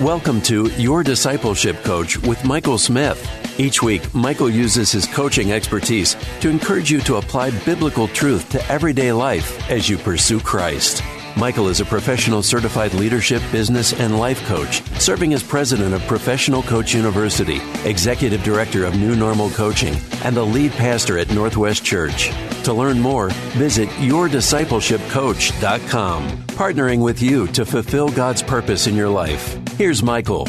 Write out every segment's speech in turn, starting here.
Welcome to Your Discipleship Coach with Michael Smith. Each week, Michael uses his coaching expertise to encourage you to apply biblical truth to everyday life as you pursue Christ. Michael is a professional certified leadership, business, and life coach, serving as president of Professional Coach University, executive director of New Normal Coaching, and the lead pastor at Northwest Church. To learn more, visit yourdiscipleshipcoach.com, partnering with you to fulfill God's purpose in your life. Here's Michael.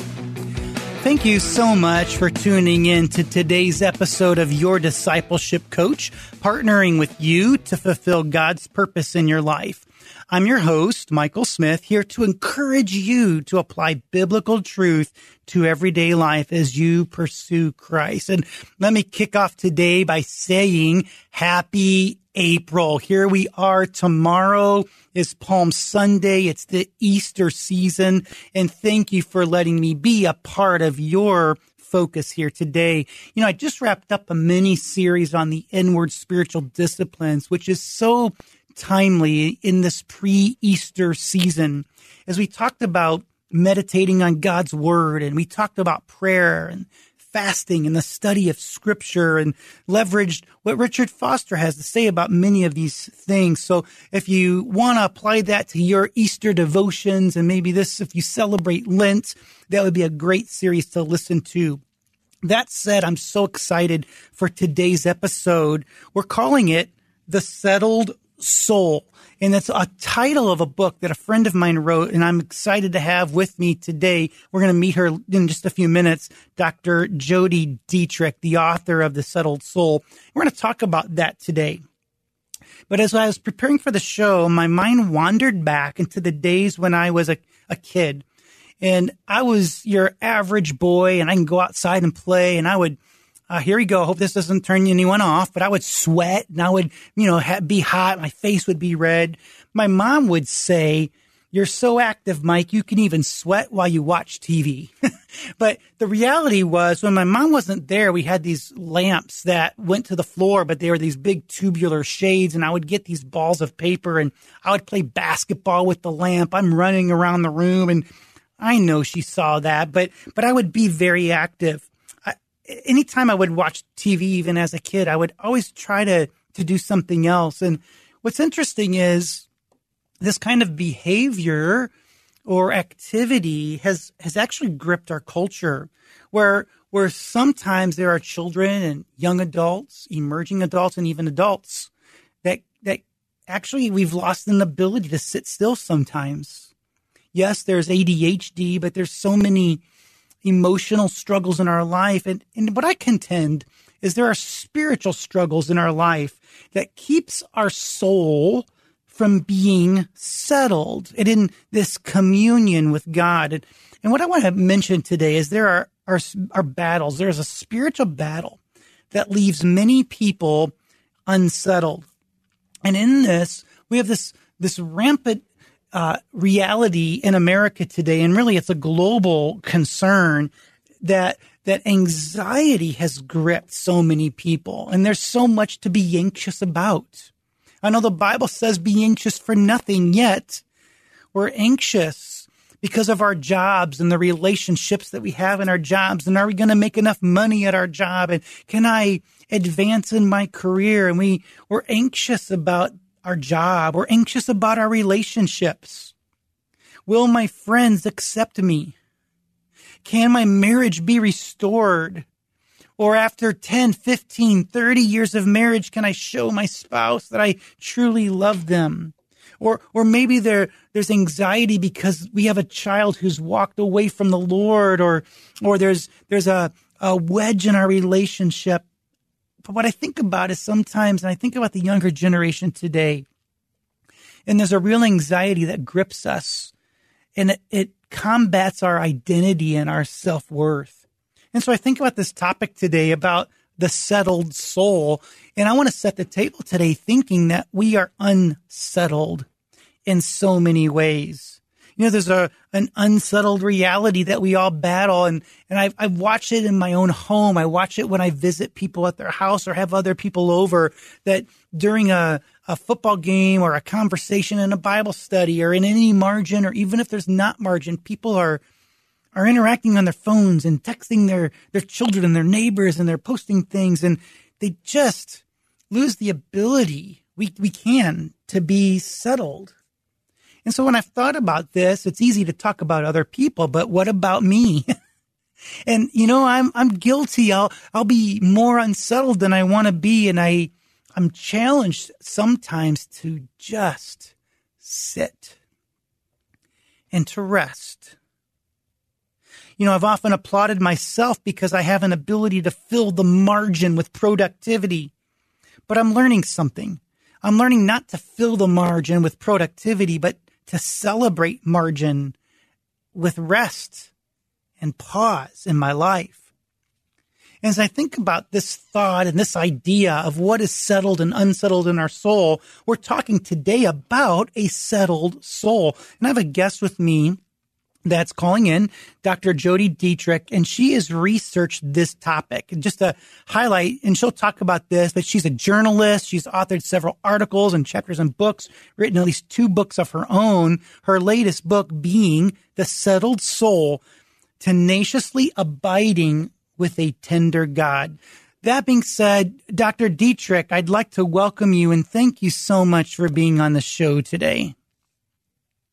Thank you so much for tuning in to today's episode of Your Discipleship Coach, partnering with you to fulfill God's purpose in your life. I'm your host, Michael Smith, here to encourage you to apply biblical truth to everyday life as you pursue Christ. And let me kick off today by saying happy April. Here we are. Tomorrow is Palm Sunday. It's the Easter season. And thank you for letting me be a part of your focus here today. You know, I just wrapped up a mini series on the inward spiritual disciplines, which is so timely in this pre Easter season as we talked about meditating on God's word and we talked about prayer and fasting and the study of scripture and leveraged what Richard Foster has to say about many of these things. So if you want to apply that to your Easter devotions and maybe this, if you celebrate Lent, that would be a great series to listen to. That said, I'm so excited for today's episode. We're calling it the settled soul. And it's a title of a book that a friend of mine wrote, and I'm excited to have with me today. We're going to meet her in just a few minutes, Dr. Jodi Detrick, the author of The Settled Soul. We're going to talk about that today. But as I was preparing for the show, my mind wandered back into the days when I was a, a kid. And I was your average boy, and I can go outside and play, and I would – uh, here we go. Hope this doesn't turn anyone off, but I would sweat and I would, you know, ha- be hot. My face would be red. My mom would say, you're so active, Mike, you can even sweat while you watch TV. but the reality was when my mom wasn't there, we had these lamps that went to the floor, but they were these big tubular shades. And I would get these balls of paper and I would play basketball with the lamp. I'm running around the room and I know she saw that, but, but I would be very active anytime I would watch TV, even as a kid, I would always try to, to do something else. And what's interesting is this kind of behavior or activity has, has actually gripped our culture where, where sometimes there are children and young adults, emerging adults, and even adults that, that actually we've lost an ability to sit still sometimes. Yes, there's ADHD, but there's so many emotional struggles in our life. And, and what I contend is there are spiritual struggles in our life that keeps our soul from being settled and in this communion with God. And, and what I want to mention today is there are, are, are battles. There's a spiritual battle that leaves many people unsettled. And in this, we have this, this rampant uh, reality in America today, and really it's a global concern that that anxiety has gripped so many people, and there's so much to be anxious about. I know the Bible says be anxious for nothing, yet we're anxious because of our jobs and the relationships that we have in our jobs. And are we going to make enough money at our job? And can I advance in my career? And we, we're anxious about our job. We're anxious about our relationships. Will my friends accept me? Can my marriage be restored? Or after 10, 15, 30 years of marriage, can I show my spouse that I truly love them? Or, or maybe there, there's anxiety because we have a child who's walked away from the Lord or, or there's, there's a, a wedge in our relationship but what I think about is sometimes, and I think about the younger generation today, and there's a real anxiety that grips us. and it, it combats our identity and our self worth. And so I think about this topic today about the settled soul. And I want to set the table today thinking that we are unsettled in so many ways. You know, there's a, an unsettled reality that we all battle. And, and I've, I've watched it in my own home. I watch it when I visit people at their house or have other people over that during a, a football game or a conversation in a Bible study or in any margin, or even if there's not margin, people are, are interacting on their phones and texting their, their children and their neighbors and they're posting things and they just lose the ability we, we can to be settled and so when I've thought about this, it's easy to talk about other people, but what about me? and you know, I'm I'm guilty. I'll I'll be more unsettled than I want to be, and I I'm challenged sometimes to just sit and to rest. You know, I've often applauded myself because I have an ability to fill the margin with productivity. But I'm learning something. I'm learning not to fill the margin with productivity, but to celebrate margin with rest and pause in my life. As I think about this thought and this idea of what is settled and unsettled in our soul, we're talking today about a settled soul. And I have a guest with me that's calling in, Dr. Jodi Detrick, and she has researched this topic. And just to highlight, and she'll talk about this, but she's a journalist. She's authored several articles and chapters and books, written at least two books of her own. Her latest book being The Settled Soul, Tenaciously Abiding with a Tender God. That being said, Dr. Detrick, I'd like to welcome you and thank you so much for being on the show today.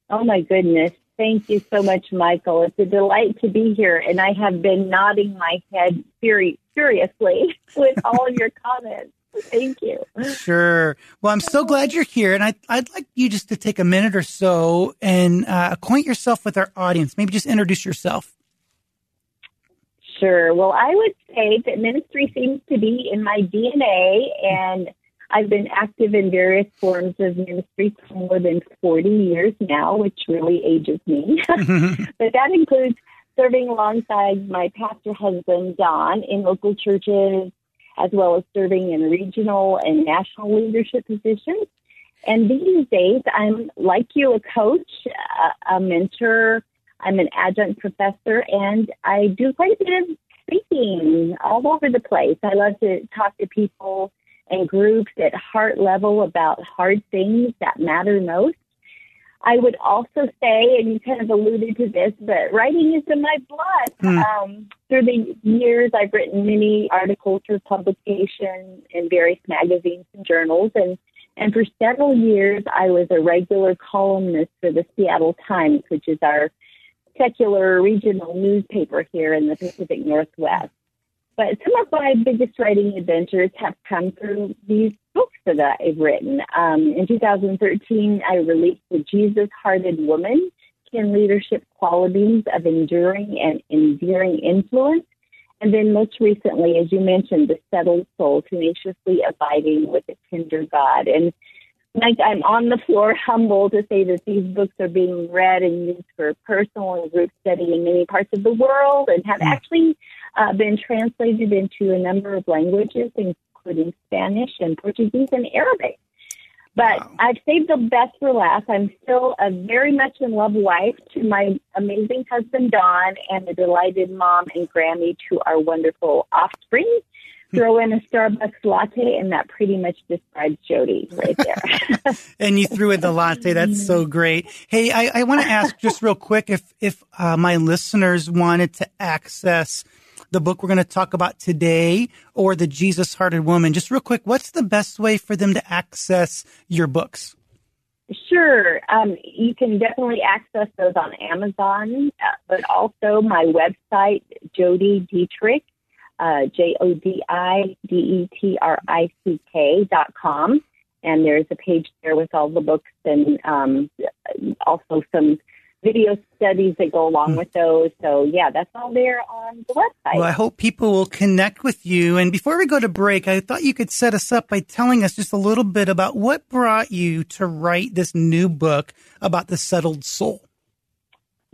Oh my goodness. Thank you so much, Michael. It's a delight to be here, and I have been nodding my head furi- furiously with all your comments. Thank you. Sure. Well, I'm so glad you're here, and I, I'd like you just to take a minute or so and uh, acquaint yourself with our audience. Maybe just introduce yourself. Sure. Well, I would say that ministry seems to be in my DNA, and I've been active in various forms of ministry for more than 40 years now, which really ages me. Mm-hmm. but that includes serving alongside my pastor husband, Don, in local churches, as well as serving in regional and national leadership positions. And these days, I'm like you, a coach, a, a mentor, I'm an adjunct professor, and I do quite a bit of speaking all over the place. I love to talk to people and groups at heart level about hard things that matter most. I would also say, and you kind of alluded to this, but writing is in my blood. Mm. Um, through the years, I've written many articles for publication in various magazines and journals, and and for several years, I was a regular columnist for the Seattle Times, which is our secular regional newspaper here in the Pacific Northwest. But some of my biggest writing adventures have come through these books that I've written. Um, in 2013, I released The Jesus Hearted Woman 10 Leadership Qualities of Enduring and Endearing Influence. And then most recently, as you mentioned, The Settled Soul, Tenaciously Abiding with a Tender God. And Mike, I'm on the floor humble to say that these books are being read and used for personal and group study in many parts of the world and have mm. actually uh, been translated into a number of languages, including Spanish and Portuguese and Arabic. But wow. I've saved the best for last. I'm still a very much in love wife to my amazing husband, Don, and a delighted mom and Grammy to our wonderful offspring throw in a Starbucks latte, and that pretty much describes Jodi right there. and you threw in the latte. That's so great. Hey, I, I want to ask just real quick if if uh, my listeners wanted to access the book we're going to talk about today or the Jesus Hearted Woman, just real quick, what's the best way for them to access your books? Sure. Um, you can definitely access those on Amazon, uh, but also my website, Jodi Detrick, uh, J O D I D E T R I C K dot com. And there's a page there with all the books and um, also some video studies that go along mm. with those. So, yeah, that's all there on the website. Well, I hope people will connect with you. And before we go to break, I thought you could set us up by telling us just a little bit about what brought you to write this new book about the settled soul.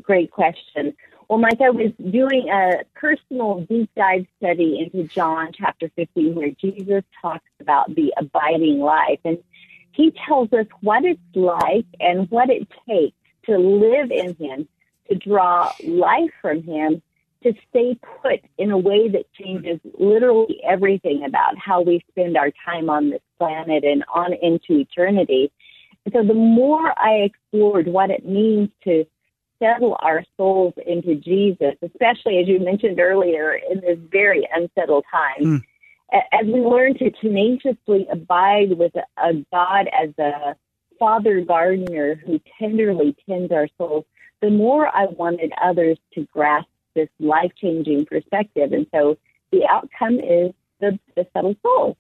great question. Well, Mike, I was doing a personal deep dive study into John chapter 15 where Jesus talks about the abiding life. And he tells us what it's like and what it takes to live in him, to draw life from him, to stay put in a way that changes literally everything about how we spend our time on this planet and on into eternity. And so the more I explored what it means to settle our souls into Jesus, especially as you mentioned earlier in this very unsettled time. Mm. As we learn to tenaciously abide with a God as a father gardener who tenderly tends our souls, the more I wanted others to grasp this life changing perspective. And so the outcome is the, the settled soul.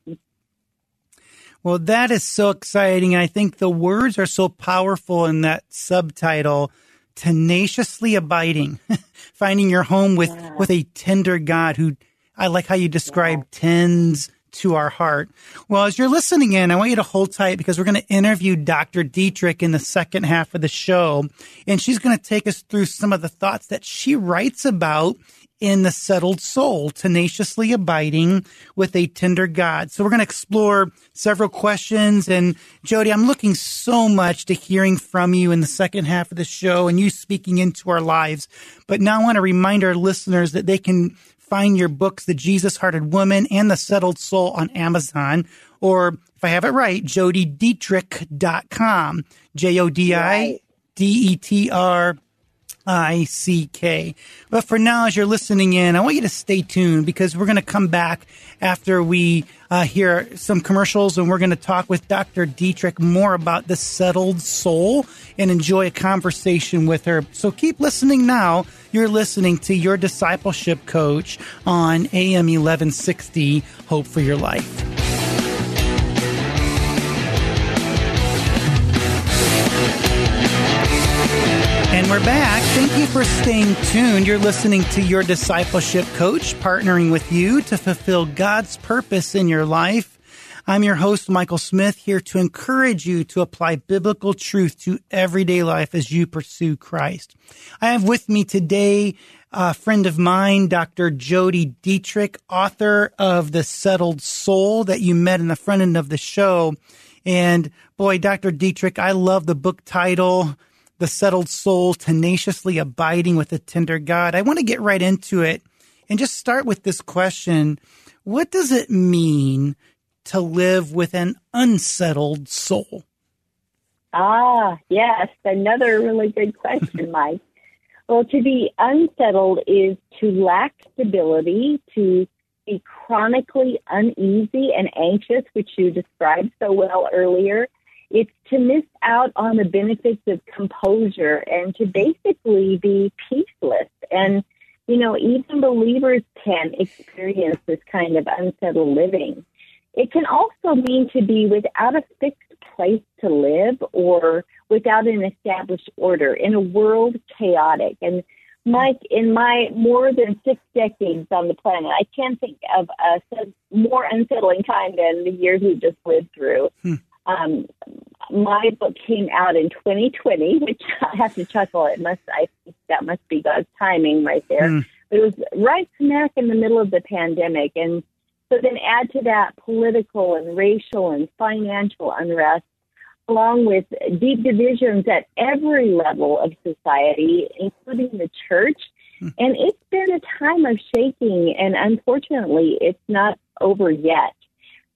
Well, that is so exciting. I think the words are so powerful in that subtitle tenaciously abiding, finding your home with, yeah. with a tender God who I like how you describe yeah. tends to our heart. Well, as you're listening in, I want you to hold tight because we're going to interview Dr. Detrick in the second half of the show. And she's going to take us through some of the thoughts that she writes about in the settled soul, tenaciously abiding with a tender God. So we're going to explore several questions. And Jodi, I'm looking so much to hearing from you in the second half of the show and you speaking into our lives. But now I want to remind our listeners that they can find your books, The Jesus Hearted Woman and The Settled Soul on Amazon, or if I have it right, jodidetrick.com. J O D I D E T R I C K. But for now, as you're listening in, I want you to stay tuned because we're going to come back after we uh, hear some commercials and we're going to talk with Dr. Detrick more about the settled soul and enjoy a conversation with her. So keep listening now. You're listening to your discipleship coach on AM 1160 Hope for Your Life. And we're back. You for staying tuned. You're listening to your discipleship coach, partnering with you to fulfill God's purpose in your life. I'm your host, Michael Smith, here to encourage you to apply biblical truth to everyday life as you pursue Christ. I have with me today a friend of mine, Dr. Jodi Detrick, author of The Settled Soul that you met in the front end of the show. And boy, Dr. Detrick, I love the book title the settled soul tenaciously abiding with a tender God. I want to get right into it and just start with this question. What does it mean to live with an unsettled soul? Ah, yes, another really good question, Mike. well, to be unsettled is to lack stability, to be chronically uneasy and anxious, which you described so well earlier, it's to miss out on the benefits of composure and to basically be peaceless. And, you know, even believers can experience this kind of unsettled living. It can also mean to be without a fixed place to live or without an established order in a world chaotic. And Mike, in my more than six decades on the planet, I can't think of a more unsettling time than the years we've just lived through. Hmm. Um, my book came out in 2020, which I have to chuckle. It must, I think that must be God's timing right there. Mm. But it was right smack in the middle of the pandemic. And so then add to that political and racial and financial unrest, along with deep divisions at every level of society, including the church. Mm. And it's been a time of shaking, and unfortunately, it's not over yet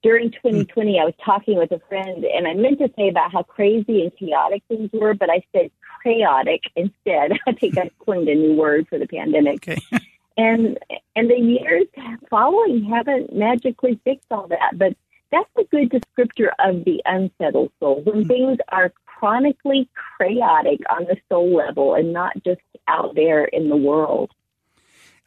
during 2020, I was talking with a friend, and I meant to say about how crazy and chaotic things were, but I said chaotic instead. I think I coined a new word for the pandemic. Okay. and and the years following haven't magically fixed all that, but that's a good descriptor of the unsettled soul. When mm-hmm. things are chronically chaotic on the soul level and not just out there in the world.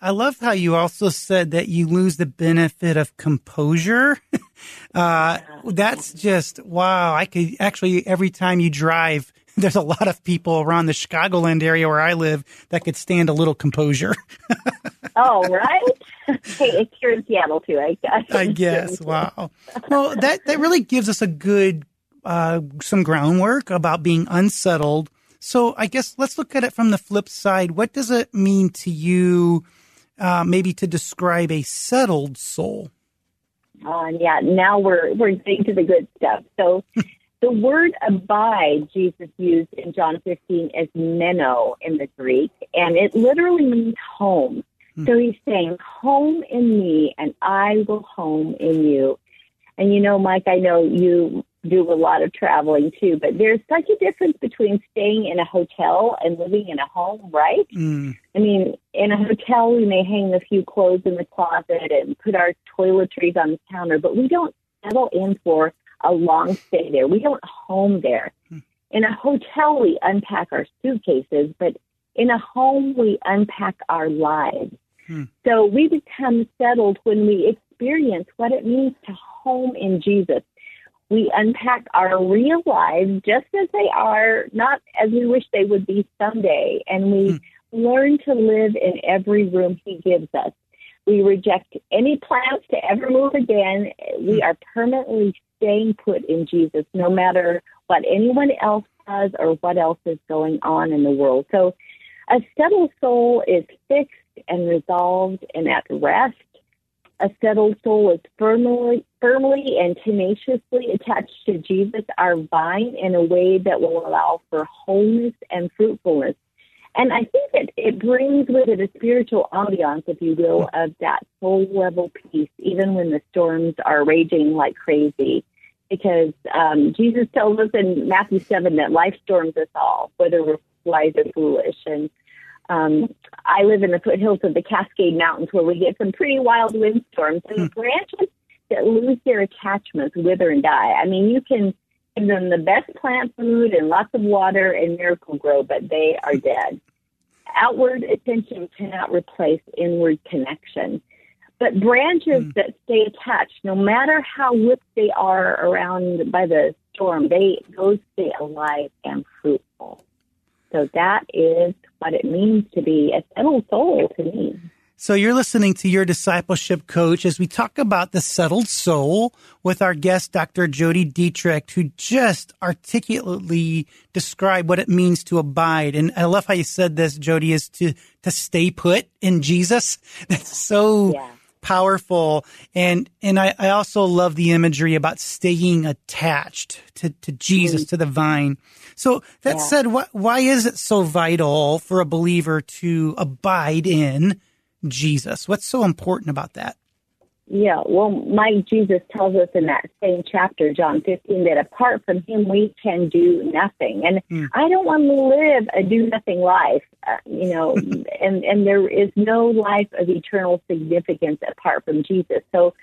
I love how you also said that you lose the benefit of composure. uh, that's just wow. I could actually every time you drive, there's a lot of people around the Chicagoland area where I live that could stand a little composure. oh, right. Hey, it's here in Seattle too. I guess. I guess. Wow. Well, that that really gives us a good uh, some groundwork about being unsettled So I guess let's look at it from the flip side. What does it mean to you, uh, maybe to describe a settled soul? Uh, yeah, now we're we're getting to the good stuff. So the word abide Jesus used in John 15 is meno in the Greek, and it literally means home. Hmm. So he's saying, home in me, and I will home in you. And you know, Mike, I know you do a lot of traveling too, but there's such a difference between staying in a hotel and living in a home, right? Mm. I mean, in a hotel, we may hang a few clothes in the closet and put our toiletries on the counter, but we don't settle in for a long stay there. We don't home there. Mm. In a hotel, we unpack our suitcases, but in a home, we unpack our lives. Mm. So we become settled when we experience what it means to home in Jesus we unpack our real lives just as they are, not as we wish they would be someday. And we mm. learn to live in every room He gives us. We reject any plans to ever move again. We hmm. are permanently staying put in Jesus, no matter what anyone else does or what else is going on in the world. So a settled soul is fixed and resolved and at rest a settled soul is firmly, firmly and tenaciously attached to Jesus, our vine, in a way that will allow for wholeness and fruitfulness. And I think that it brings with it a spiritual ambiance, if you will, of that soul level peace, even when the storms are raging like crazy. Because um, Jesus tells us in Matthew 7 that life storms us all, whether we're wise or foolish. And um, I live in the foothills of the Cascade Mountains where we get some pretty wild windstorms, and hmm. branches that lose their attachments wither and die. I mean, you can give them the best plant food and lots of water and Miracle-Gro, but they are dead. Outward attention cannot replace inward connection. But branches mm. that stay attached, no matter how whipped they are around by the storm, they those stay alive and fruitful. So that is what it means to be a settled soul to me. So you're listening to your discipleship coach as we talk about the settled soul with our guest, Dr. Jodi Detrick, who just articulately described what it means to abide. And I love how you said this, Jodi, is to, to stay put in Jesus. That's so yeah powerful. And, and I, I also love the imagery about staying attached to, to Jesus, mm-hmm. to the vine. So that yeah. said, wh- why is it so vital for a believer to abide in Jesus? What's so important about that? Yeah, well, my Jesus tells us in that same chapter, John 15, that apart from him, we can do nothing. And mm. I don't want to live a do nothing life, uh, you know, and, and there is no life of eternal significance apart from Jesus. So,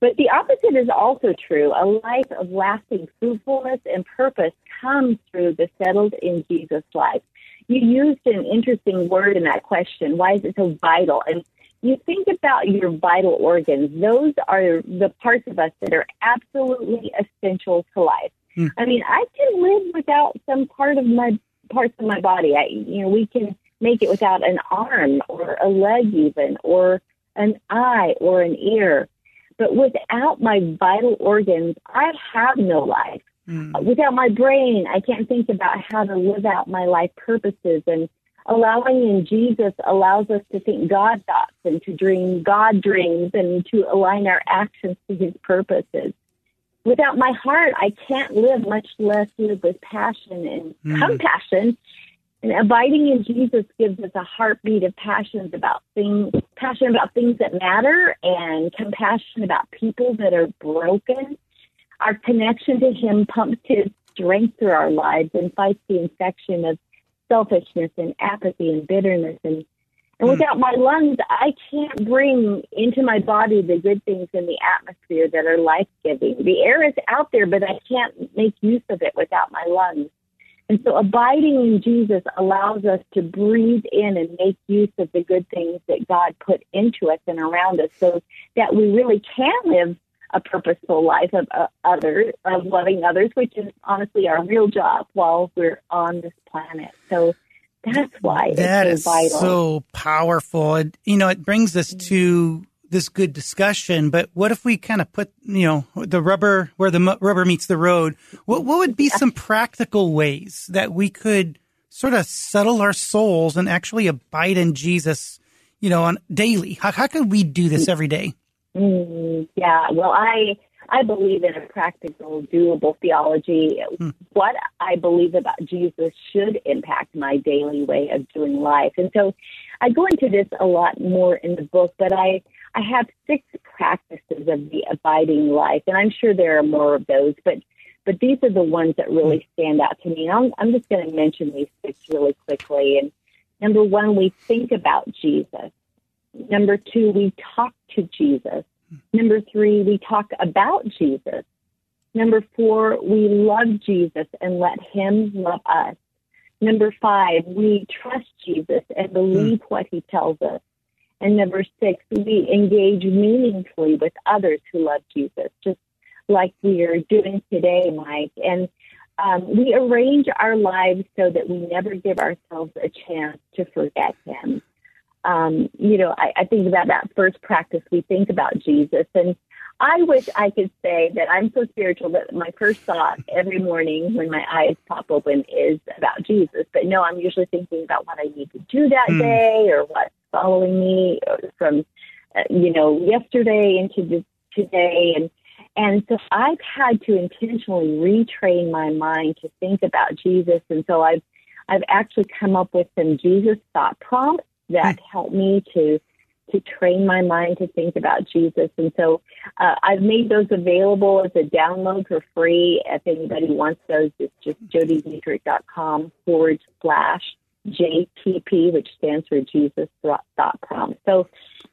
but the opposite is also true. A life of lasting fruitfulness and purpose comes through the settled in Jesus life. You used an interesting word in that question. Why is it so vital? And you think about your vital organs, those are the parts of us that are absolutely essential to life. Mm. I mean, I can live without some part of my parts of my body. I, you know, we can make it without an arm or a leg even or an eye or an ear. But without my vital organs, I have no life. Mm. Without my brain, I can't think about how to live out my life purposes and allowing in Jesus allows us to think God thoughts and to dream God dreams and to align our actions to his purposes. Without my heart, I can't live, much less live with passion and mm. compassion. And abiding in Jesus gives us a heartbeat of passions about things, passion about things that matter and compassion about people that are broken. Our connection to Him pumps His strength through our lives and fights the infection of selfishness and apathy and bitterness and and hmm. without my lungs, I can't bring into my body the good things in the atmosphere that are life giving. The air is out there, but I can't make use of it without my lungs. And so abiding in Jesus allows us to breathe in and make use of the good things that God put into us and around us so that we really can live a purposeful life of uh, others, of loving others, which is honestly our real job while we're on this planet. So that's why that it's so is so powerful. And, you know, it brings us to this good discussion, but what if we kind of put, you know, the rubber where the rubber meets the road? What, what would be some practical ways that we could sort of settle our souls and actually abide in Jesus, you know, on daily? How, how could we do this every day? Mm, yeah, well, I I believe in a practical, doable theology. Hmm. What I believe about Jesus should impact my daily way of doing life, and so I go into this a lot more in the book. But I I have six practices of the abiding life, and I'm sure there are more of those, but but these are the ones that really hmm. stand out to me. And I'm, I'm just going to mention these six really quickly. And number one, we think about Jesus. Number two, we talk to Jesus. Number three, we talk about Jesus. Number four, we love Jesus and let him love us. Number five, we trust Jesus and believe what he tells us. And number six, we engage meaningfully with others who love Jesus, just like we are doing today, Mike. And um, we arrange our lives so that we never give ourselves a chance to forget him um, you know, I, I think about that first practice. We think about Jesus, and I wish I could say that I'm so spiritual that my first thought every morning when my eyes pop open is about Jesus. But no, I'm usually thinking about what I need to do that mm. day or what's following me from, uh, you know, yesterday into the, today. And, and so I've had to intentionally retrain my mind to think about Jesus. And so I've, I've actually come up with some Jesus thought prompts that help me to to train my mind to think about Jesus. And so uh, I've made those available as a download for free. If anybody wants those, it's just jodidetrick.com forward slash JTP, which stands for Jesus Thought Prompt. So,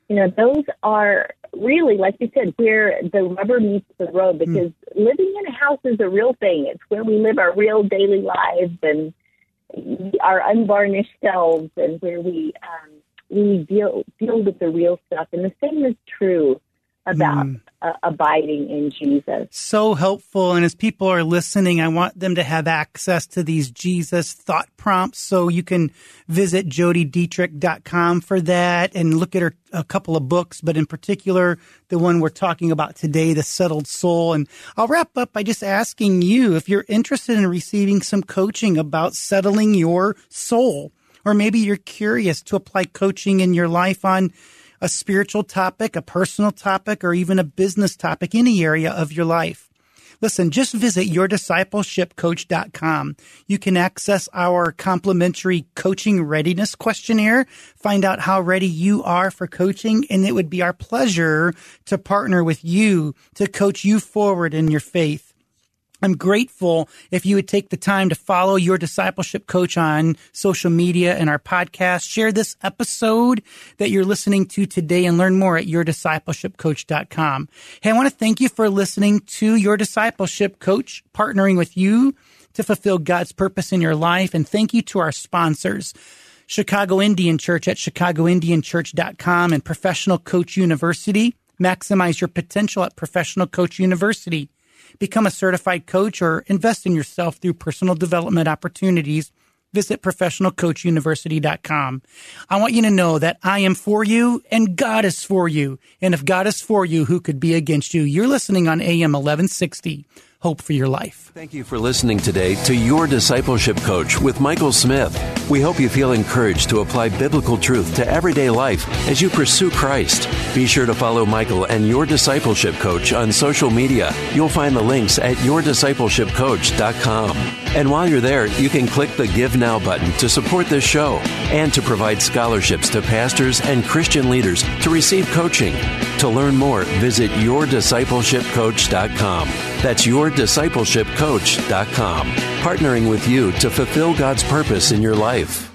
you know, those are really, like you said, where the rubber meets the road hmm. because mm. living in a house is a real thing. It's where we live our real daily lives and our unvarnished selves and where we um, we deal deal with the real stuff. And the same is true about mm. Uh, abiding in Jesus. So helpful. And as people are listening, I want them to have access to these Jesus thought prompts. So you can visit jodidetrick.com for that and look at her, a couple of books, but in particular, the one we're talking about today, The Settled Soul. And I'll wrap up by just asking you if you're interested in receiving some coaching about settling your soul, or maybe you're curious to apply coaching in your life on a spiritual topic, a personal topic, or even a business topic, any area of your life. Listen, just visit yourdiscipleshipcoach.com. You can access our complimentary coaching readiness questionnaire, find out how ready you are for coaching, and it would be our pleasure to partner with you to coach you forward in your faith. I'm grateful if you would take the time to follow your discipleship coach on social media and our podcast. Share this episode that you're listening to today and learn more at yourdiscipleshipcoach.com. Hey, I want to thank you for listening to your discipleship coach, partnering with you to fulfill God's purpose in your life. And thank you to our sponsors. Chicago Indian Church at chicagoindianchurch.com and Professional Coach University. Maximize your potential at Professional Coach University become a certified coach, or invest in yourself through personal development opportunities, visit professionalcoachuniversity.com. I want you to know that I am for you and God is for you. And if God is for you, who could be against you? You're listening on AM 1160 hope for your life. Thank you for listening today to Your Discipleship Coach with Michael Smith. We hope you feel encouraged to apply biblical truth to everyday life as you pursue Christ. Be sure to follow Michael and Your Discipleship Coach on social media. You'll find the links at yourdiscipleshipcoach.com. And while you're there, you can click the Give Now button to support this show and to provide scholarships to pastors and Christian leaders to receive coaching. To learn more, visit yourdiscipleshipcoach.com. That's yourdiscipleshipcoach.com, partnering with you to fulfill God's purpose in your life.